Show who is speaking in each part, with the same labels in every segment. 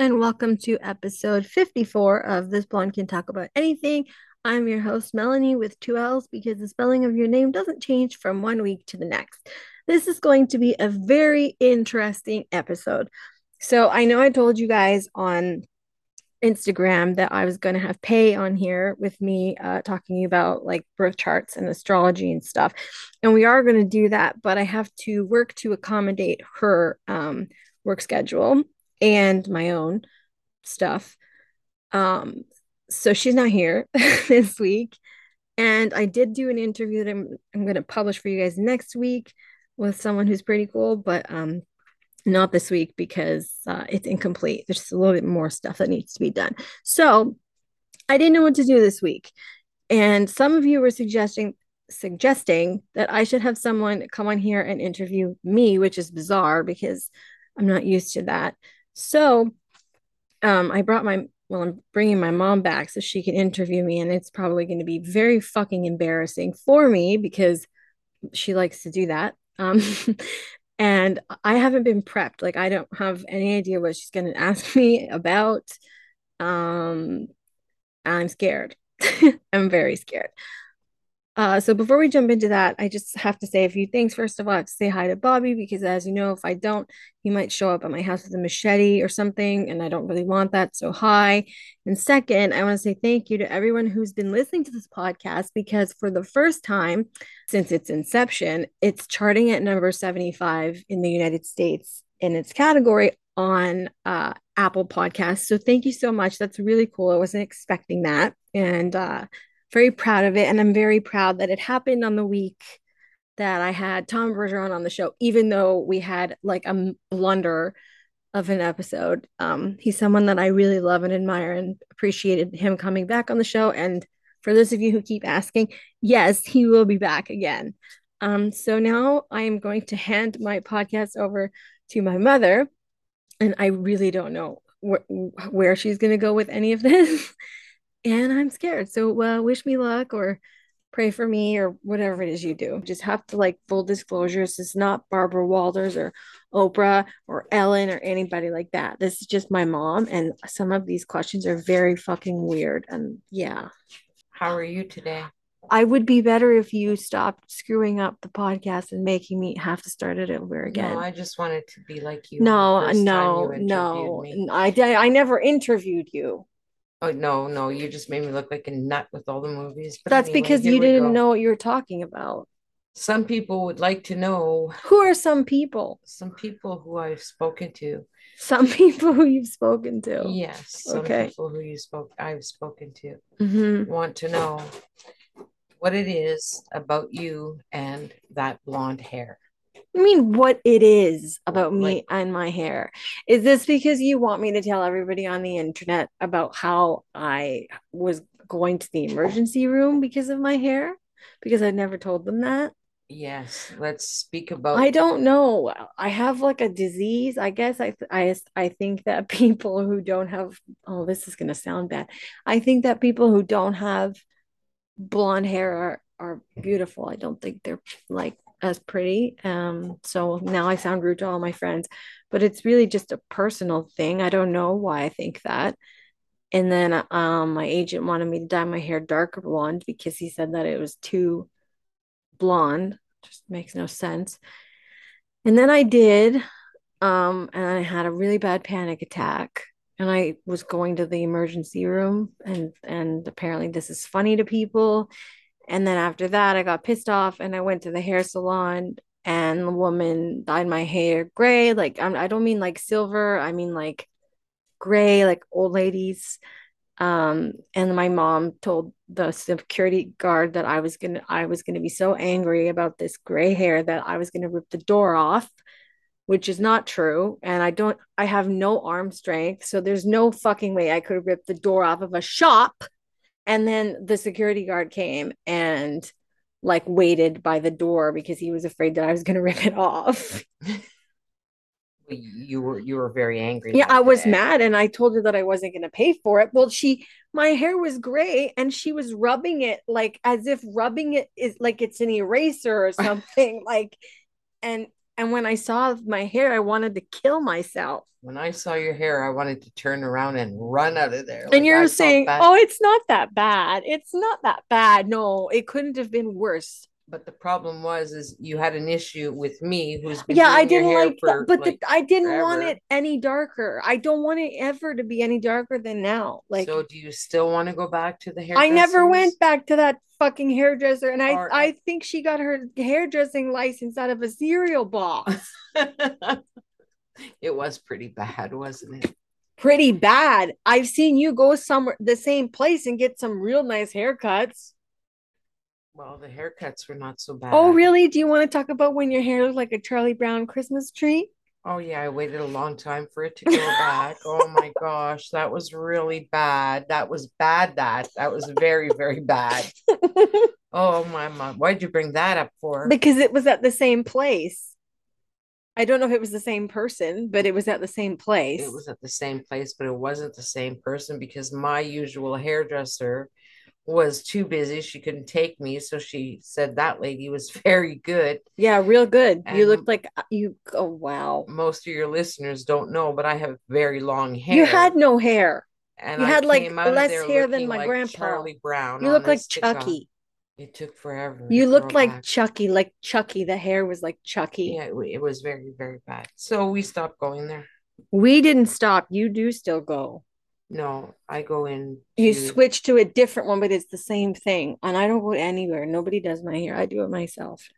Speaker 1: And welcome to episode 54 of This Blonde Can Talk About Anything. I'm your host, Mellanie, with two L's because the spelling of your name doesn't change from one week to the next. This is going to be a very interesting episode. So, I know I told you guys on Instagram that I was going to have Pay on here with me uh, talking about like birth charts and astrology and stuff. And we are going to do that, but I have to work to accommodate her um, work schedule and my own stuff. Um, so she's not here this week. And I did do an interview that I'm, I'm going to publish for you guys next week with someone who's pretty cool, but um, not this week because uh, it's incomplete. There's just a little bit more stuff that needs to be done. So I didn't know what to do this week. And some of you were suggesting suggesting that I should have someone come on here and interview me, which is bizarre because I'm not used to that. So um, I brought my, well, I'm bringing my mom back so she can interview me. And it's probably going to be very fucking embarrassing for me because she likes to do that. Um, and I haven't been prepped. Like, I don't have any idea what she's going to ask me about. Um, I'm scared. I'm very scared. Uh, so before we jump into that, I just have to say a few things. First of all, I have to say hi to Bobby because, as you know, if I don't, he might show up at my house with a machete or something, and I don't really want that. So, hi. And second, I want to say thank you to everyone who's been listening to this podcast because for the first time since its inception, it's charting at number 75 in the United States in its category on uh, Apple Podcasts. So, thank you so much. That's really cool. I wasn't expecting that. And, uh, very proud of it. And I'm very proud that it happened on the week that I had Tom Bergeron on the show, even though we had like a blunder of an episode. Um, he's someone that I really love and admire and appreciated him coming back on the show. And for those of you who keep asking, yes, he will be back again. Um, so now I am going to hand my podcast over to my mother. And I really don't know wh- where she's going to go with any of this. and I'm scared. So uh, wish me luck or pray for me or whatever it is you do. Just have to like full disclosure. This is not Barbara Walters or Oprah or Ellen or anybody like that. This is just my mom. And some of these questions are very fucking weird. And yeah.
Speaker 2: How are you today?
Speaker 1: I would be better if you stopped screwing up the podcast and making me have to start it over again.
Speaker 2: No, I just wanted to be like you.
Speaker 1: No, no, no. I, I never interviewed you.
Speaker 2: Oh no, no, you just made me look like a nut with all the movies.
Speaker 1: But That's anyway, because you didn't know what you were talking about.
Speaker 2: Some people would like to know
Speaker 1: who are some people?
Speaker 2: Some people who I've spoken to.
Speaker 1: Some people who you've spoken to.
Speaker 2: Yes. Some okay. people who you spoke I've spoken to mm-hmm. want to know what it is about you and that blonde hair.
Speaker 1: I mean what it is about me like, and my hair. Is this because you want me to tell everybody on the internet about how I was going to the emergency room because of my hair? Because I never told them that.
Speaker 2: Yes, let's speak about
Speaker 1: I don't know. I have like a disease. I guess I I I think that people who don't have oh this is going to sound bad. I think that people who don't have blonde hair are are beautiful. I don't think they're like as pretty. Um, so now I sound rude to all my friends, but it's really just a personal thing. I don't know why I think that. And then um, my agent wanted me to dye my hair darker blonde because he said that it was too blonde. Just makes no sense. And then I did, um, and I had a really bad panic attack. And I was going to the emergency room, and and apparently this is funny to people and then after that, I got pissed off and I went to the hair salon and the woman dyed my hair gray. Like, I'm, I don't mean like silver, I mean like gray, like old ladies. Um, and my mom told the security guard that I was gonna I was gonna be so angry about this gray hair that I was gonna rip the door off, which is not true. And I don't I have no arm strength, so there's no fucking way I could rip the door off of a shop and then the security guard came and like waited by the door because he was afraid that I was going to rip it off.
Speaker 2: you were you were very angry.
Speaker 1: Yeah, I was mad and I told her that I wasn't going to pay for it. Well, she my hair was gray and she was rubbing it like as if rubbing it is like it's an eraser or something like and And when I saw my hair, I wanted to kill myself.
Speaker 2: When I saw your hair, I wanted to turn around and run out of there.
Speaker 1: And like you're saying, oh, it's not that bad. It's not that bad. No, it couldn't have been worse
Speaker 2: but the problem was is you had an issue with me who's
Speaker 1: yeah i didn't like for, but like, the, i didn't forever. want it any darker. I don't want it ever to be any darker than now like
Speaker 2: so do you still want to go back to the hair
Speaker 1: i never went back to that fucking hairdresser and i or, i think she got her hairdressing license out of a cereal box.
Speaker 2: It was pretty bad wasn't it?
Speaker 1: Pretty bad. I've seen you go somewhere the same place and get some real nice haircuts
Speaker 2: well, the haircuts were not so oh, bad.
Speaker 1: Oh, really? Do you want to talk about when your hair looked like a Charlie Brown Christmas tree?
Speaker 2: Oh yeah, I waited a long time for it to go back. oh my gosh, that was really bad. That was bad. That that was very very bad. oh my mom, why'd you bring that up for?
Speaker 1: Because it was at the same place. I don't know if it was the same person, but it was at the same place.
Speaker 2: It was at the same place, but it wasn't the same person because my usual hairdresser was too busy. She couldn't take me. So she said that lady was very good.
Speaker 1: Yeah, real good. And you looked like uh, you, oh, wow.
Speaker 2: Most of your listeners don't know, but I have very long hair.
Speaker 1: You had no hair. And you I had like less hair than my like grandpa. Charlie Brown. You look like Chucky.
Speaker 2: It took forever.
Speaker 1: You looked like back. Chucky, like Chucky. The hair was like Chucky.
Speaker 2: Yeah, it was very, very bad. So we stopped going there.
Speaker 1: We didn't stop. You do still go.
Speaker 2: No, I go in.
Speaker 1: To... You switch to a different one, but it's the same thing. And I don't go anywhere. Nobody does my hair. I do it myself.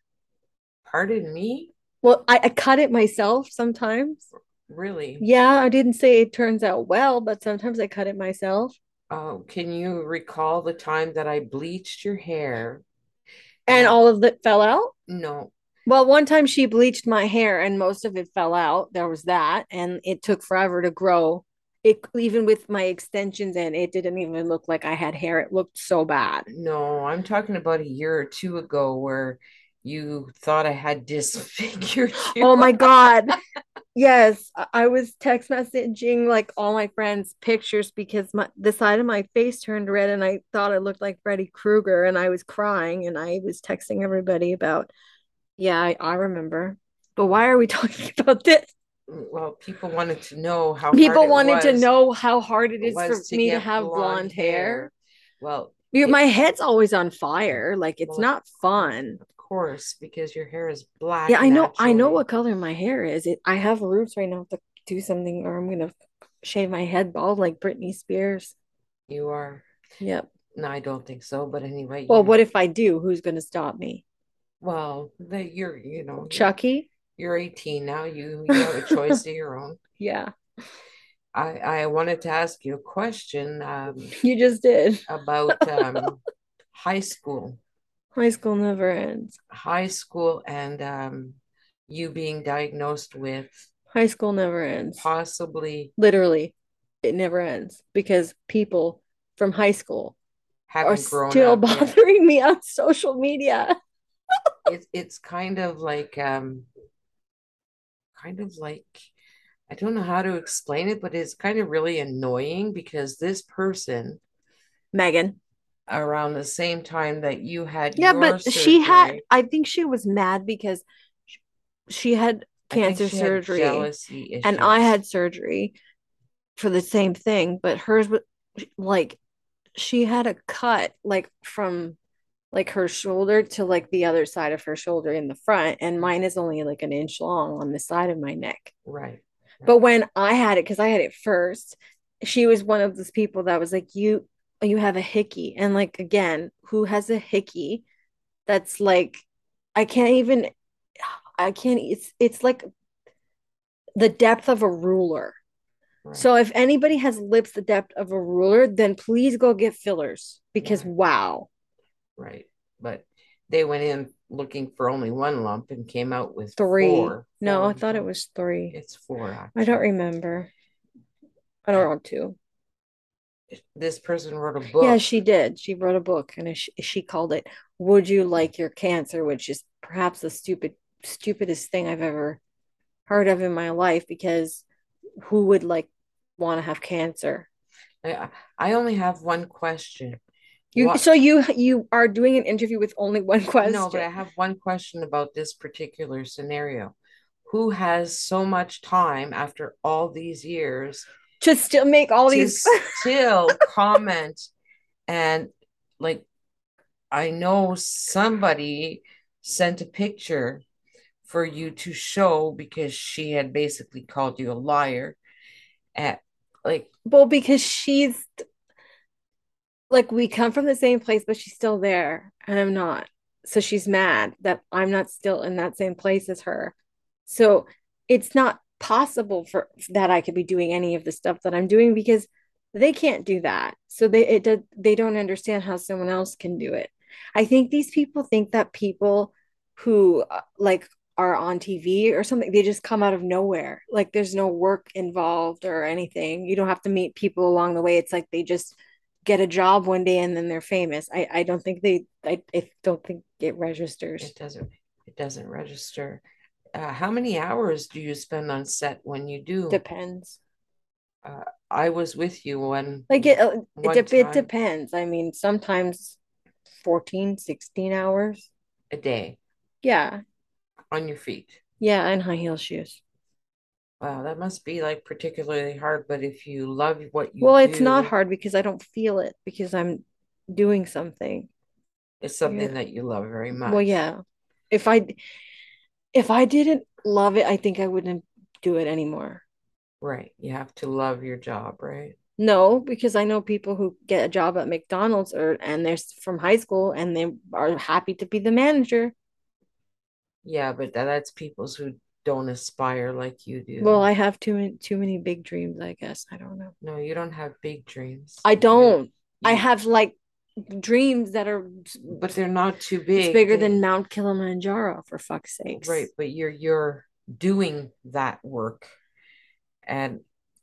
Speaker 2: Pardon me?
Speaker 1: Well, I, I cut it myself sometimes.
Speaker 2: Really?
Speaker 1: Yeah, I didn't say it turns out well, but sometimes I cut it myself.
Speaker 2: Oh, can you recall the time that I bleached your hair?
Speaker 1: And all of it fell out?
Speaker 2: No.
Speaker 1: Well, one time she bleached my hair and most of it fell out. There was that. And it took forever to grow it even with my extensions and it didn't even look like I had hair. It looked so bad.
Speaker 2: No, I'm talking about a year or two ago where you thought I had disfigured you.
Speaker 1: Oh my god. yes, I was text messaging like all my friends pictures because my the side of my face turned red and I thought I looked like Freddy Krueger and I was crying and I was texting everybody about yeah, I, I remember. But why are we talking about this?
Speaker 2: Well, people wanted to know how
Speaker 1: people wanted to know how hard it is for to me to have blonde, blonde hair. hair.
Speaker 2: Well,
Speaker 1: it, my head's always on fire. Like it's well, not fun.
Speaker 2: Of course, because your hair is black.
Speaker 1: Yeah, I know. Naturally. I know what color my hair is. It. I have roots right now to do something, or I'm gonna shave my head bald like Britney Spears.
Speaker 2: You are.
Speaker 1: Yep.
Speaker 2: No, I don't think so. But anyway.
Speaker 1: Well, what if I do? Who's gonna stop me?
Speaker 2: Well, that you're, you know,
Speaker 1: Chucky
Speaker 2: you're 18 now. You you have a choice of your own.
Speaker 1: Yeah.
Speaker 2: I I wanted to ask you a question. Um,
Speaker 1: you just did
Speaker 2: about um, high school.
Speaker 1: High school never ends.
Speaker 2: High school and um, you being diagnosed with
Speaker 1: high school never ends.
Speaker 2: Possibly,
Speaker 1: literally, it never ends because people from high school are still bothering yet. me on social media.
Speaker 2: it's it's kind of like um kind of like I don't know how to explain it, but it's kind of really annoying because this person,
Speaker 1: Megan,
Speaker 2: around the same time that you had,
Speaker 1: yeah, but surgery, she had, I think she was mad because she had cancer she surgery, had and I had surgery for the same thing, but hers was like she had a cut like from like her shoulder to like the other side of her shoulder in the front and mm. mine is only like an inch long on the side of my neck.
Speaker 2: Right,
Speaker 1: but when i had it because i had it first she was one of those people that was like you you have a hickey. And like again who has a hickey that's like i can't even i can't it's it's like the depth of a ruler. Right. so if anybody has lips the depth of a ruler then please go get fillers because right. wow
Speaker 2: right? But they went in looking for only one lump and came out with
Speaker 1: three.
Speaker 2: Four,
Speaker 1: no,
Speaker 2: four
Speaker 1: I thought it was three.
Speaker 2: It's four. Actually.
Speaker 1: I don't remember. I don't know two.
Speaker 2: This person wrote a book.
Speaker 1: Yeah, she did. She wrote a book, and she, she called it "Would You Like Your Cancer," which is perhaps the stupid, stupidest thing I've ever heard of in my life. Because who would like want to have cancer?
Speaker 2: I, I only have one question.
Speaker 1: You what? so you you are doing an interview with only one question.
Speaker 2: No, but I have one question about this particular scenario. who has so much time after all these years
Speaker 1: to still make all
Speaker 2: to
Speaker 1: these
Speaker 2: still comment and like I know somebody sent a picture for you to show because she had basically called you a liar at like
Speaker 1: well because she's like we come from the same place but she's still there and I'm not so she's mad that I'm not still in that same place as her so it's not possible for that I could be doing any of the stuff that I'm doing because they can't do that. So they it they don't understand how someone else can do it. I think these people think that people who uh, like are on TV or something they just come out of nowhere. Like there's no work involved or anything. You don't have to meet people along the way. It's like they just get a job one day and then they're famous. I I don't think they I, I don't think it registers.
Speaker 2: It doesn't it doesn't register uh, how many hours do you spend on set when you do?
Speaker 1: Depends.
Speaker 2: Uh, I was with you when
Speaker 1: like it uh, it, de- it depends. I mean, sometimes 14, 16 hours
Speaker 2: a day.
Speaker 1: Yeah.
Speaker 2: On your feet.
Speaker 1: Yeah, and high heel shoes.
Speaker 2: Wow, that must be like particularly hard. But if you love what you
Speaker 1: well,
Speaker 2: do,
Speaker 1: it's not hard because I don't feel it because I'm doing something.
Speaker 2: It's something yeah. that you love very much.
Speaker 1: Well, yeah. If I if I didn't love it, I think I wouldn't do it anymore.
Speaker 2: Right. You have to love your job, right?
Speaker 1: No, because I know people who get a job at McDonald's or and they're from high school and they are happy to be the manager.
Speaker 2: Yeah, but that's people who don't aspire like you do.
Speaker 1: Well, I have too many too many big dreams, I guess. I don't know.
Speaker 2: No, you don't have big dreams.
Speaker 1: I don't. You, I have like dreams that are
Speaker 2: but they're not too big.
Speaker 1: It's bigger than Mount Kilimanjaro for fuck's sake.
Speaker 2: Right, but you're you're doing that work and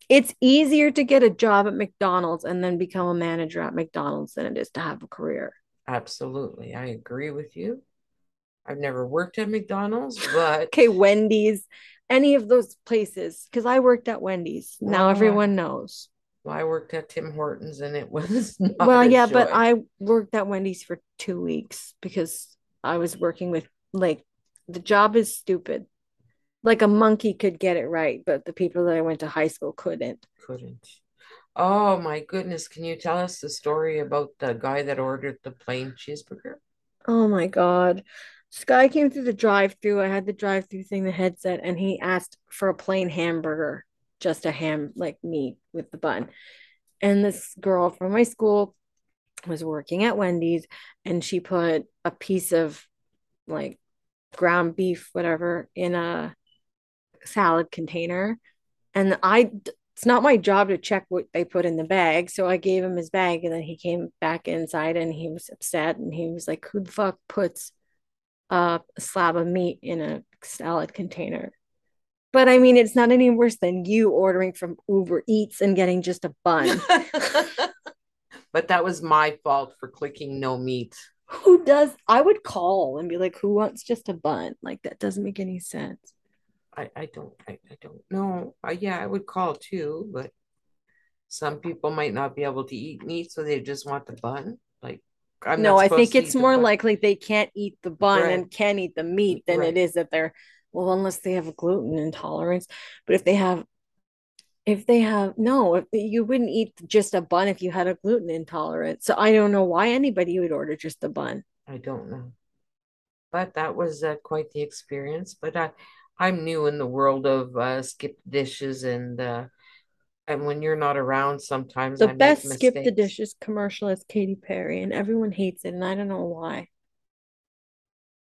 Speaker 1: it's easier to get a job at McDonald's and then become a manager at McDonald's than it is to have a career.
Speaker 2: Absolutely. I agree with you. I've never worked at McDonald's, but
Speaker 1: okay, Wendy's, any of those places, because I worked at Wendy's. Now everyone knows.
Speaker 2: Well, I worked at Tim Hortons and it was
Speaker 1: well, yeah, joy. but I worked at Wendy's for two weeks because I was working with like the job is stupid. Like a monkey could get it right, but the people that I went to high school couldn't.
Speaker 2: Couldn't. Oh my goodness. Can you tell us the story about the guy that ordered the plain cheeseburger?
Speaker 1: Oh my God. Guy came through the drive through. I had the drive through thing, the headset, and he asked for a plain hamburger just a ham like meat with the bun. And this girl from my school was working at Wendy's and she put a piece of like ground beef, whatever, in a salad container. And I, it's not my job to check what they put in the bag. So I gave him his bag and then he came back inside and he was upset and he was like, Who the fuck puts a slab of meat in a salad container? But I mean, it's not any worse than you ordering from Uber Eats and getting just a bun.
Speaker 2: but that was my fault for clicking no meat.
Speaker 1: Who does? I would call and be like, "Who wants just a bun?" Like that doesn't make any sense.
Speaker 2: I I don't I, I don't know. Uh, yeah, I would call too, but some people might not be able to eat meat, so they just want the bun. Like
Speaker 1: I'm no, I think it's more likely they can't eat the bun right. and can't eat the meat than right. it is that they're well unless they have a gluten intolerance. But if they have if they have no if you wouldn't eat just a bun if you had a gluten intolerance. So i don't know why anybody would order just a bun.
Speaker 2: I don't know. But that was uh, quite the experience. But i i'm new in the world of uh, skip dishes and uh and when you're not around sometimes
Speaker 1: the I best skip the dishes commercial is Katy Perry and everyone hates it and i don't know why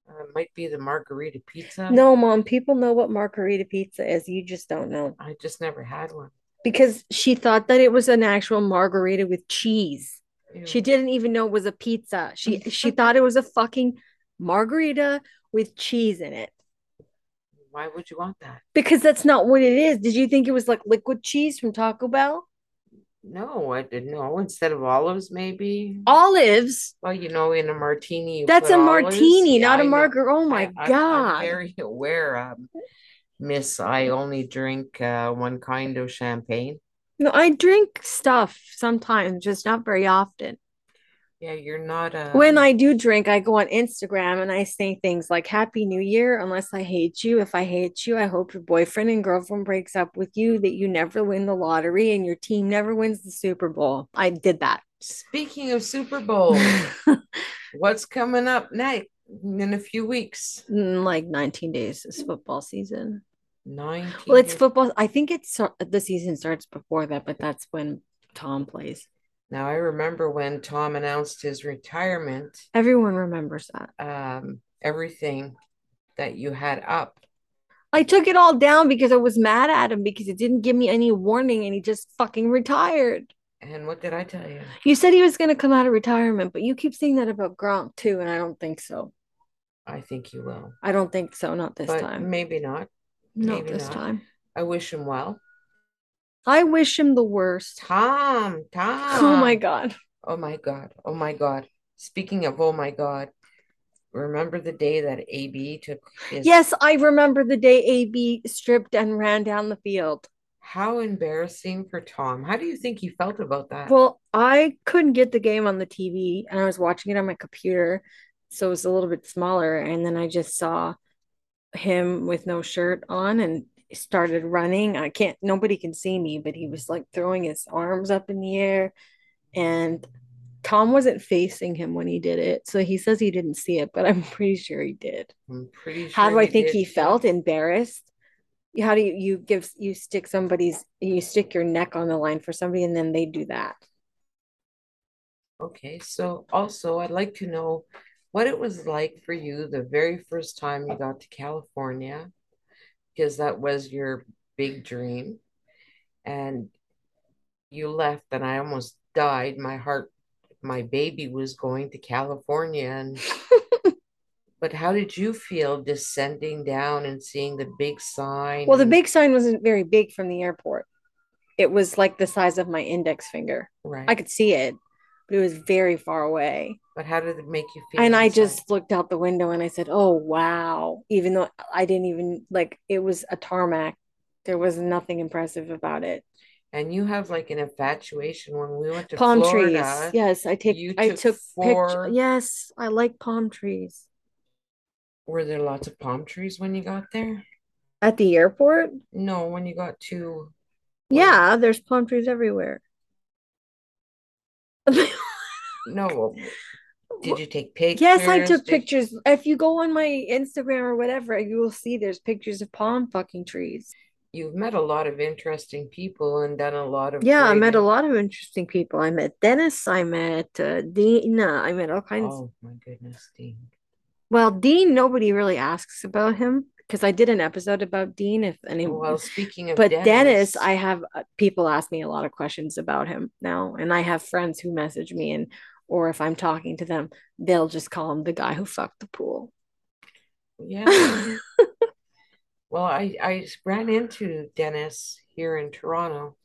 Speaker 2: uh, might be the margarita pizza.
Speaker 1: No, mom, people know what margarita pizza is. You just don't know.
Speaker 2: I just never had one.
Speaker 1: Because she thought that it was an actual margarita with cheese. Ew. She didn't even know it was a pizza. She she thought it was a fucking margarita with cheese in it.
Speaker 2: Why would you want that?
Speaker 1: Because that's not what it is. Did you think it was like liquid cheese from Taco Bell?
Speaker 2: No, I didn't know. Instead of olives, maybe
Speaker 1: olives.
Speaker 2: Well, you know, in a martini,
Speaker 1: that's a martini, yeah, not a margarita. Oh my
Speaker 2: I,
Speaker 1: god!
Speaker 2: I'm very aware, um, Miss. I only drink uh, one kind of champagne.
Speaker 1: No, I drink stuff sometimes, just not very often.
Speaker 2: Yeah, you're not a.
Speaker 1: When I do drink, I go on Instagram and I say things like Happy New Year, unless I hate you. If I hate you, I hope your boyfriend and girlfriend breaks up with you, that you never win the lottery and your team never wins the Super Bowl. I did that.
Speaker 2: Speaking of Super Bowl, what's coming up next in a few weeks?
Speaker 1: In like 19 days is football season.
Speaker 2: 19.
Speaker 1: Well, it's football. I think it's uh, the season starts before that, but that's when Tom plays.
Speaker 2: Now I remember when Tom announced his retirement,
Speaker 1: Everyone remembers that.
Speaker 2: um, everything that you had up.
Speaker 1: I took it all down because I was mad at him because he didn't give me any warning and he just fucking retired.
Speaker 2: And what did I tell you?
Speaker 1: You said he was going to come out of retirement, but you keep saying that about Gronk too, and I don't think so.
Speaker 2: I think you will,
Speaker 1: I don't think so. Not this
Speaker 2: but
Speaker 1: time.
Speaker 2: maybe not.
Speaker 1: Not
Speaker 2: maybe
Speaker 1: this
Speaker 2: not.
Speaker 1: time.
Speaker 2: I wish him well.
Speaker 1: I wish him the worst.
Speaker 2: Tom, Tom.
Speaker 1: Oh my god.
Speaker 2: Oh my God. Oh my God. Speaking of oh my God, remember the day that AB took his
Speaker 1: Yes, I remember the day AB stripped and ran down the field.
Speaker 2: How embarrassing for Tom. How do you think he felt about that?
Speaker 1: Well, I couldn't get the game on the TV and I was watching it on my computer, so it was a little bit smaller. And then I just saw him with no shirt on and started running. I can't, nobody can see me, but he was like throwing his arms up in the air. And Tom wasn't facing him when he did it. So he says he didn't see it, but I'm pretty sure he did.
Speaker 2: I'm pretty sure
Speaker 1: How do I think
Speaker 2: did
Speaker 1: he felt? Embarrassed? How do you, you give, you stick somebody's, you stick your neck on the line for somebody and then they do that?
Speaker 2: Okay, so also I'd like to know what it was like for you the very first time you got to California, because that was your big dream. And you left, and I almost died. My heart, my baby was going to California. And but how did you feel descending down and seeing the big sign?
Speaker 1: Well, the big sign wasn't very big from the airport. It was like the size of my index finger.
Speaker 2: right.
Speaker 1: I could see it, but it was very far away.
Speaker 2: But how did it make you feel?
Speaker 1: And I just looked out the window and I said, "Oh, wow." Even though I didn't even like it was a tarmac. There was nothing impressive about it.
Speaker 2: And you have like an infatuation when we went to
Speaker 1: Palm
Speaker 2: Florida.
Speaker 1: trees. Yes, I take
Speaker 2: you
Speaker 1: I
Speaker 2: took
Speaker 1: took
Speaker 2: four-
Speaker 1: picture. Yes, I like palm trees.
Speaker 2: Were there lots of palm trees when you got there?
Speaker 1: At the airport?
Speaker 2: No, when you got to
Speaker 1: Yeah, there's palm trees everywhere.
Speaker 2: No. Did you take pictures?
Speaker 1: Yes, I took
Speaker 2: Did-
Speaker 1: pictures. If you go on my Instagram or whatever, you will see there's pictures of palm fucking trees.
Speaker 2: You've met a lot of interesting people and done a lot of
Speaker 1: Yeah, I met a lot of interesting people. I met Dennis. I met uh, Dina. I met all kinds.
Speaker 2: Oh my goodness, Dean.
Speaker 1: Well, Dean, nobody really asks about him because I did an episode about Dean. If anyone,
Speaker 2: Well, speaking of
Speaker 1: but
Speaker 2: Dennis,
Speaker 1: Dennis, I have uh, people ask me a lot of questions about him now, and I have friends who message me, and or if I'm talking to them, they'll just call him the guy who fucked the pool.
Speaker 2: yeah. well, I I ran into Dennis here in Toronto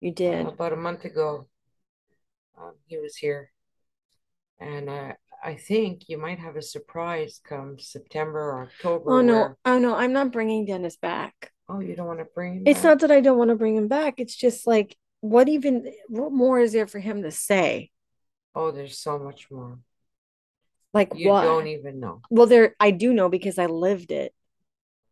Speaker 1: You
Speaker 2: uh,
Speaker 1: did.
Speaker 2: about a month ago. Um, he was here, and uh, I think you might have a surprise come September or oh, October.
Speaker 1: Oh no,
Speaker 2: where-
Speaker 1: oh no, I'm not bringing Dennis back.
Speaker 2: oh, you don't want to bring him
Speaker 1: It's
Speaker 2: back?
Speaker 1: not that I don't want to bring him back. It's just like, what even, what more is there for him to say?
Speaker 2: Oh, there's so much more.
Speaker 1: Like what
Speaker 2: You
Speaker 1: what?
Speaker 2: don't even know.
Speaker 1: Well, there, I do know because I lived it.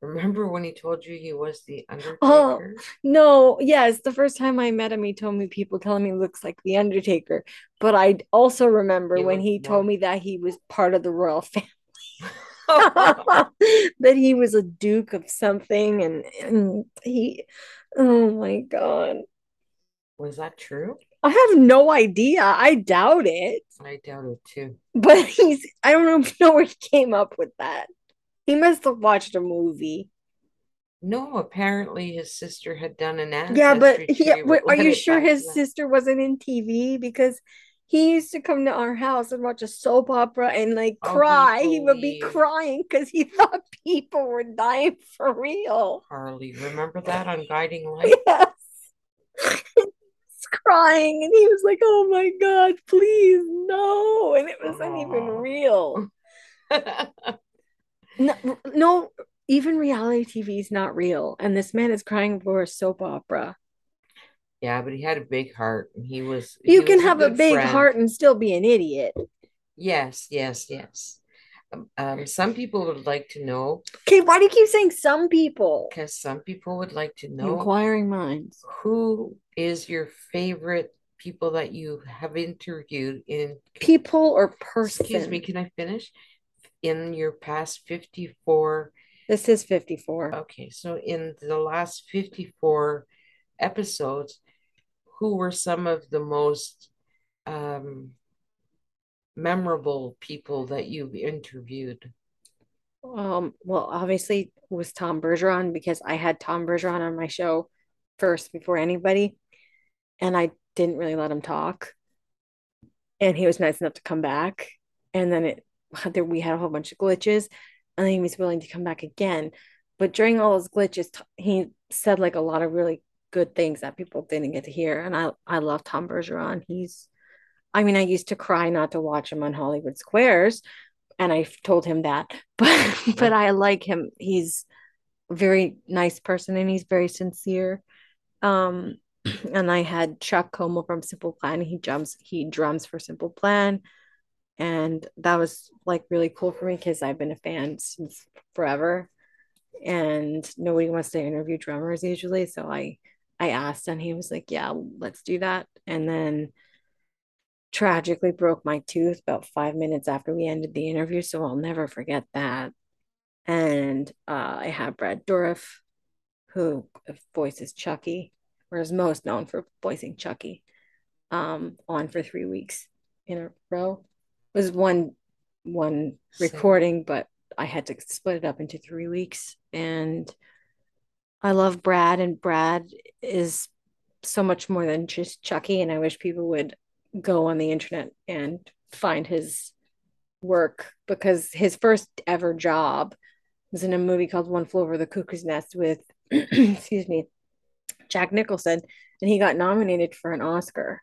Speaker 2: Remember when he told you he was the
Speaker 1: oh,
Speaker 2: Undertaker? Oh.
Speaker 1: No, yes, the first time I met him, he told me people telling me he looks like the Undertaker. But I also remember
Speaker 2: He
Speaker 1: when he told me that he was part of the royal family, that he was a duke of something, and, and he, oh my God.
Speaker 2: Was that true?
Speaker 1: I have no idea. I doubt it.
Speaker 2: I doubt it too.
Speaker 1: But he's, I don't know, know where he came up with that. He must have watched a movie.
Speaker 2: No, apparently his sister had done an act.
Speaker 1: Yeah, but he, wait, are you sure his
Speaker 2: that.
Speaker 1: sister wasn't in TV? Because he used to come to our house and watch a soap opera and like
Speaker 2: Oh,
Speaker 1: cry. He would be crying because he thought people were dying for real.
Speaker 2: Harley, remember that on Guiding Light?
Speaker 1: Yes. Crying and he was like, "Oh my God, please no!" And it wasn't even real. No, no, even reality TV is not real. And this man is crying for a soap opera.
Speaker 2: Yeah, but he had a big heart and he was he
Speaker 1: You can
Speaker 2: was
Speaker 1: have a
Speaker 2: good
Speaker 1: big
Speaker 2: friend.
Speaker 1: heart and still be an idiot.
Speaker 2: Yes, yes, yes. Um, um, some people would like to know
Speaker 1: Okay, why do you keep saying some people?
Speaker 2: because some people would like to know
Speaker 1: Inquiring minds.
Speaker 2: who is your favorite people that you have interviewed in,
Speaker 1: People or person?
Speaker 2: excuse me, can I finish? In your past 54,
Speaker 1: This is 54.
Speaker 2: okay, so in the last 54 episodes, who were some of the most um, memorable people that you've interviewed?
Speaker 1: Um, well, obviously it was Tom Bergeron because I had Tom Bergeron on my show first before anybody, and I didn't really let him talk. And he was nice enough to come back. And then it there we had a whole bunch of glitches, and he was willing to come back again. But during all those glitches, he said like a lot of really good things that people didn't get to hear. And I I love Tom Bergeron. He's I mean, I used to cry not to watch him on Hollywood Squares, and I told him that, but but I like him. He's a very nice person and he's very sincere. Um, and I had Chuck Comeau from Simple Plan. He jumps, he drums for Simple Plan, and that was like really cool for me because I've been a fan since forever, and nobody wants to interview drummers usually. So I I asked, and he was like, "Yeah, let's do that." And then tragically broke my tooth about five minutes after we ended the interview, so I'll never forget that. And uh, I have Brad Dourif, who voices Chucky, or is most known for voicing Chucky, um, on for three weeks in a row. It was one one recording, but I had to split it up into three weeks. And I love Brad, and Brad is so much more than just Chucky. And I wish people would go on the internet and find his work because his first ever job was in a movie called One Flew Over the Cuckoo's Nest with, excuse me, Jack Nicholson, and he got nominated for an Oscar.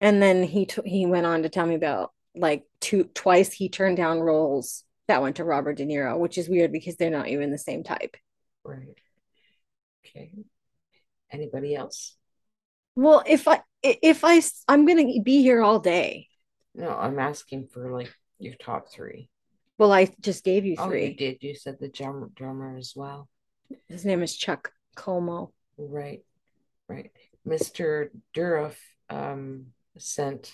Speaker 1: And then he t- he went on to tell me about like two twice he turned down roles that went to Robert De Niro, which is weird because they're not even the same type.
Speaker 2: Right. Okay. Anybody else?
Speaker 1: Well, if I if I I'm gonna be here all day.
Speaker 2: No, I'm asking for like your top three.
Speaker 1: Well, I just gave you three.
Speaker 2: Oh, you did. You said the drummer, drummer as well.
Speaker 1: His name is Chuck Comeau.
Speaker 2: Right, right. Mr. Dourif um sent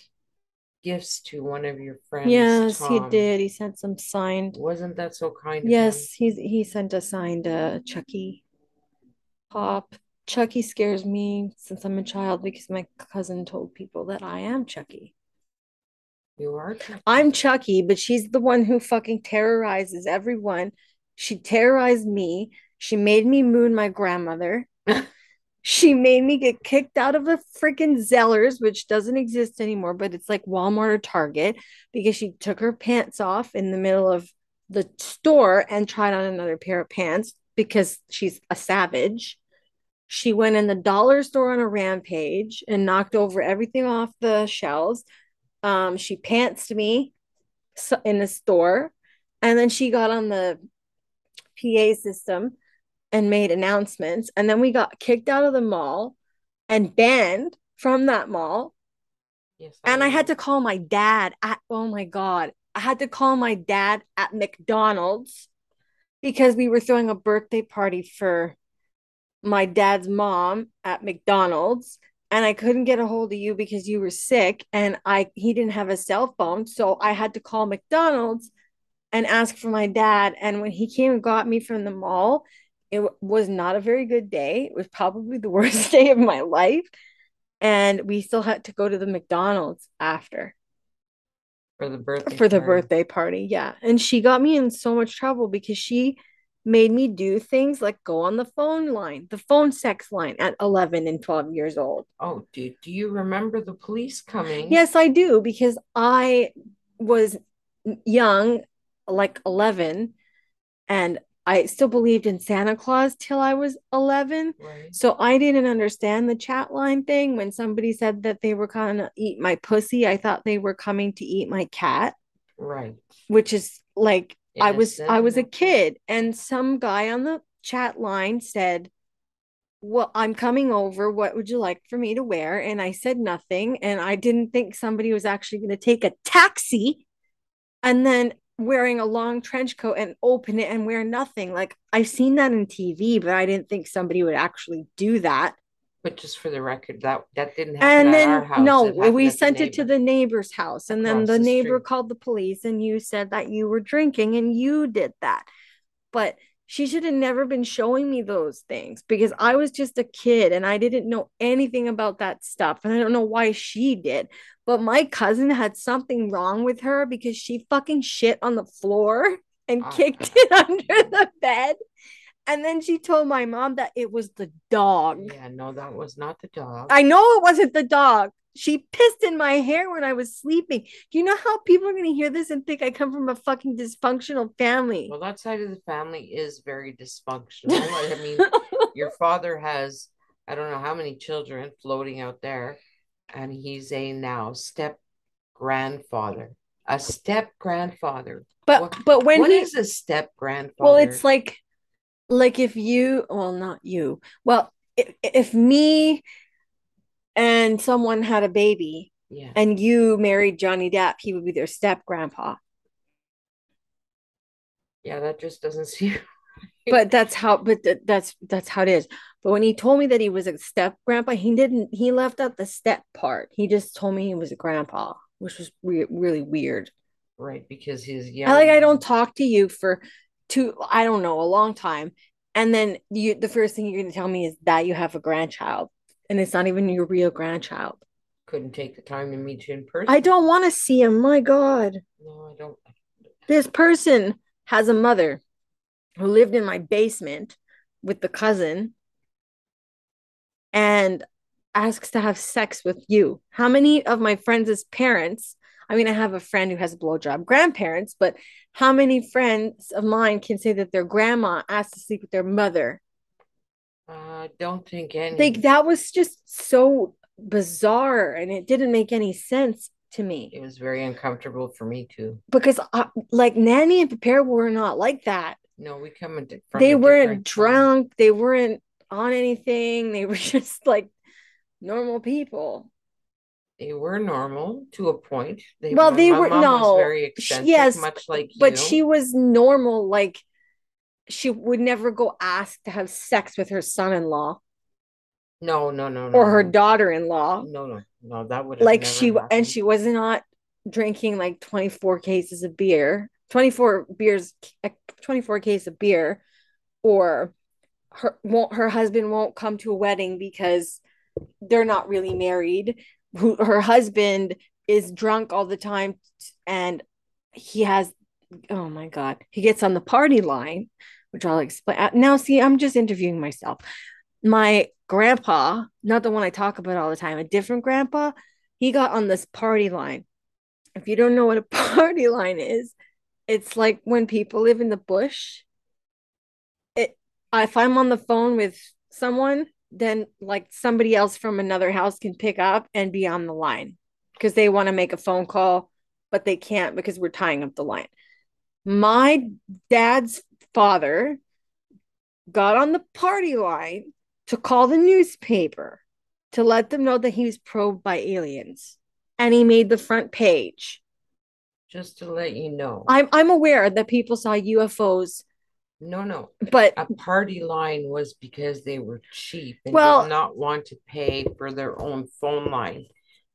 Speaker 2: gifts to one of your friends,
Speaker 1: Yes, he did. He sent some signed.
Speaker 2: Wasn't that so kind?
Speaker 1: Yes, he's he sent a signed uh Chucky pop. Chucky scares me since I'm a child because my cousin told people that I am Chucky.
Speaker 2: You are Chucky.
Speaker 1: I'm Chucky, but she's the one who fucking terrorizes everyone. She terrorized me. She made me moon my grandmother. She made me get kicked out of a freaking Zellers, which doesn't exist anymore, but it's like Walmart or Target, because she took her pants off in the middle of the store and tried on another pair of pants because she's a savage. She went in the dollar store on a rampage and knocked over everything off the shelves. Um, she pantsed me in the store, and then she got on the PA system and made announcements. And then we got kicked out of the mall and banned from that mall.
Speaker 2: Yes,
Speaker 1: And I had to call my dad at, oh my God, I had to call my dad at McDonald's because we were throwing a birthday party for my dad's mom at McDonald's. And I couldn't get a hold of you because you were sick and I he didn't have a cell phone. So I had to call McDonald's and ask for my dad. And when he came and got me from the mall, it was not a very good day. It was probably the worst day of my life. And we still had to go to the McDonald's after
Speaker 2: for the birthday
Speaker 1: for the
Speaker 2: party.
Speaker 1: birthday party. Yeah. And she got me in so much trouble because she made me do things like go on the phone line, the phone sex line at 11 and 12 years old.
Speaker 2: Oh, do, do you remember the police coming?
Speaker 1: Yes, I do because I was young, like 11, and I still believed in Santa Claus till I was 11.
Speaker 2: Right.
Speaker 1: So I didn't understand the chat line thing when somebody said that they were going to eat my pussy. I thought they were coming to eat my cat,
Speaker 2: Right.
Speaker 1: which is like I was I was a kid and some guy on the chat line said, "Well, I'm coming over. What would you like for me to wear?" And I said nothing and I didn't think somebody was actually going to take a taxi and then wearing a long trench coat and open it and wear nothing. Like I've seen that in TV, but I didn't think somebody would actually do that.
Speaker 2: But just for the record, that that didn't happen
Speaker 1: And then
Speaker 2: house.
Speaker 1: no, we sent it to the neighbor's house, and then the
Speaker 2: the
Speaker 1: neighbor called the police, and you said that you were drinking and you did that. But she should have never been showing me those things because I was just a kid and I didn't know anything about that stuff. And I don't know why she did. But my cousin had something wrong with her because she fucking shit on the floor and
Speaker 2: Ah.
Speaker 1: kicked it under the bed. And then she told my mom that it was the dog.
Speaker 2: Yeah, no, that was not the dog.
Speaker 1: I know it wasn't the dog. She pissed in my hair when I was sleeping. Do you know how people are going to hear this and think I come from a fucking dysfunctional family?
Speaker 2: Well, that side of the family is very dysfunctional. I mean, your father has, I don't know how many children floating out there, and he's a now step grandfather, a step grandfather.
Speaker 1: but
Speaker 2: What-
Speaker 1: but when
Speaker 2: What
Speaker 1: he
Speaker 2: is a step grandfather?
Speaker 1: well, it's like like if you well not you well if, if me and someone had a baby
Speaker 2: yeah,
Speaker 1: and you married Johnny Depp, he would be their step grandpa.
Speaker 2: yeah, that just doesn't seem.
Speaker 1: but that's how but th- that's that's how it is. But when he told me that he was a step grandpa he didn't he left out the step part. He just told me he was a grandpa which was re- really weird.
Speaker 2: Right, because his yeah
Speaker 1: i like i don't talk to you for two i don't know a long time. And then you the first thing you're going to tell me is that you have a grandchild and it's not even your real grandchild
Speaker 2: couldn't take the time to meet you in person.
Speaker 1: i don't want to see him my god
Speaker 2: No, I don't.
Speaker 1: this person has a mother who lived in my basement with the cousin and asks to have sex with you. How many of my friends' parents? I mean, I have a friend who has a blowjob grandparents, but how many friends of mine can say that their grandma asked to sleep with their mother?
Speaker 2: I don't think any.
Speaker 1: Like that was just so bizarre and it didn't make any sense to me
Speaker 2: It was very uncomfortable for me too.
Speaker 1: because I, like Nanny and Prepare were not like that.
Speaker 2: No, we come in
Speaker 1: they weren't
Speaker 2: different time.
Speaker 1: drunk they weren't on anything they were just like normal people
Speaker 2: They were normal to a point. They
Speaker 1: well they were no
Speaker 2: very eccentric,
Speaker 1: yes
Speaker 2: much like
Speaker 1: but
Speaker 2: you.
Speaker 1: she was normal like she would never go ask to have sex with her son-in-law
Speaker 2: No, no, no, no.
Speaker 1: or her daughter-in-law
Speaker 2: No, no, no. That would
Speaker 1: like she and she was not drinking like 24 cases of beer 24 beers eh, 24 case of beer or her won't her husband won't come to a wedding because they're not really married who her husband is drunk all the time and he has oh my god. He gets on the party line which I'll explain uh, now see I'm just interviewing myself. My grandpa not the one I talk about all the time a different grandpa he got on this party line. If you don't know what a party line is it's like when people live in the bush. It if i'm on the phone with someone then like somebody else from another house can pick up and be on the line because they want to make a phone call but they can't because we're tying up the line my dad's father got on the party line to call the newspaper to let them know that he was probed by aliens and he made the front page
Speaker 2: Just to let you know.
Speaker 1: I'm I'm aware that people saw UFOs,
Speaker 2: No, no.
Speaker 1: but
Speaker 2: A party line was because they were cheap and
Speaker 1: Well-
Speaker 2: did not want to pay for their own phone line.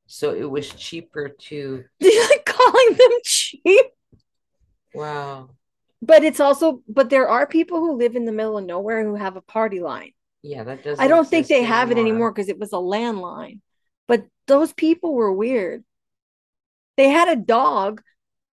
Speaker 2: So it was cheaper to,
Speaker 1: like calling them cheap.
Speaker 2: Wow.
Speaker 1: But it's also but there are people who live in the middle of nowhere who have a party line.
Speaker 2: Yeah, that doesn't
Speaker 1: I don't think they have it anymore because it was a landline. But those people were weird. They had a dog,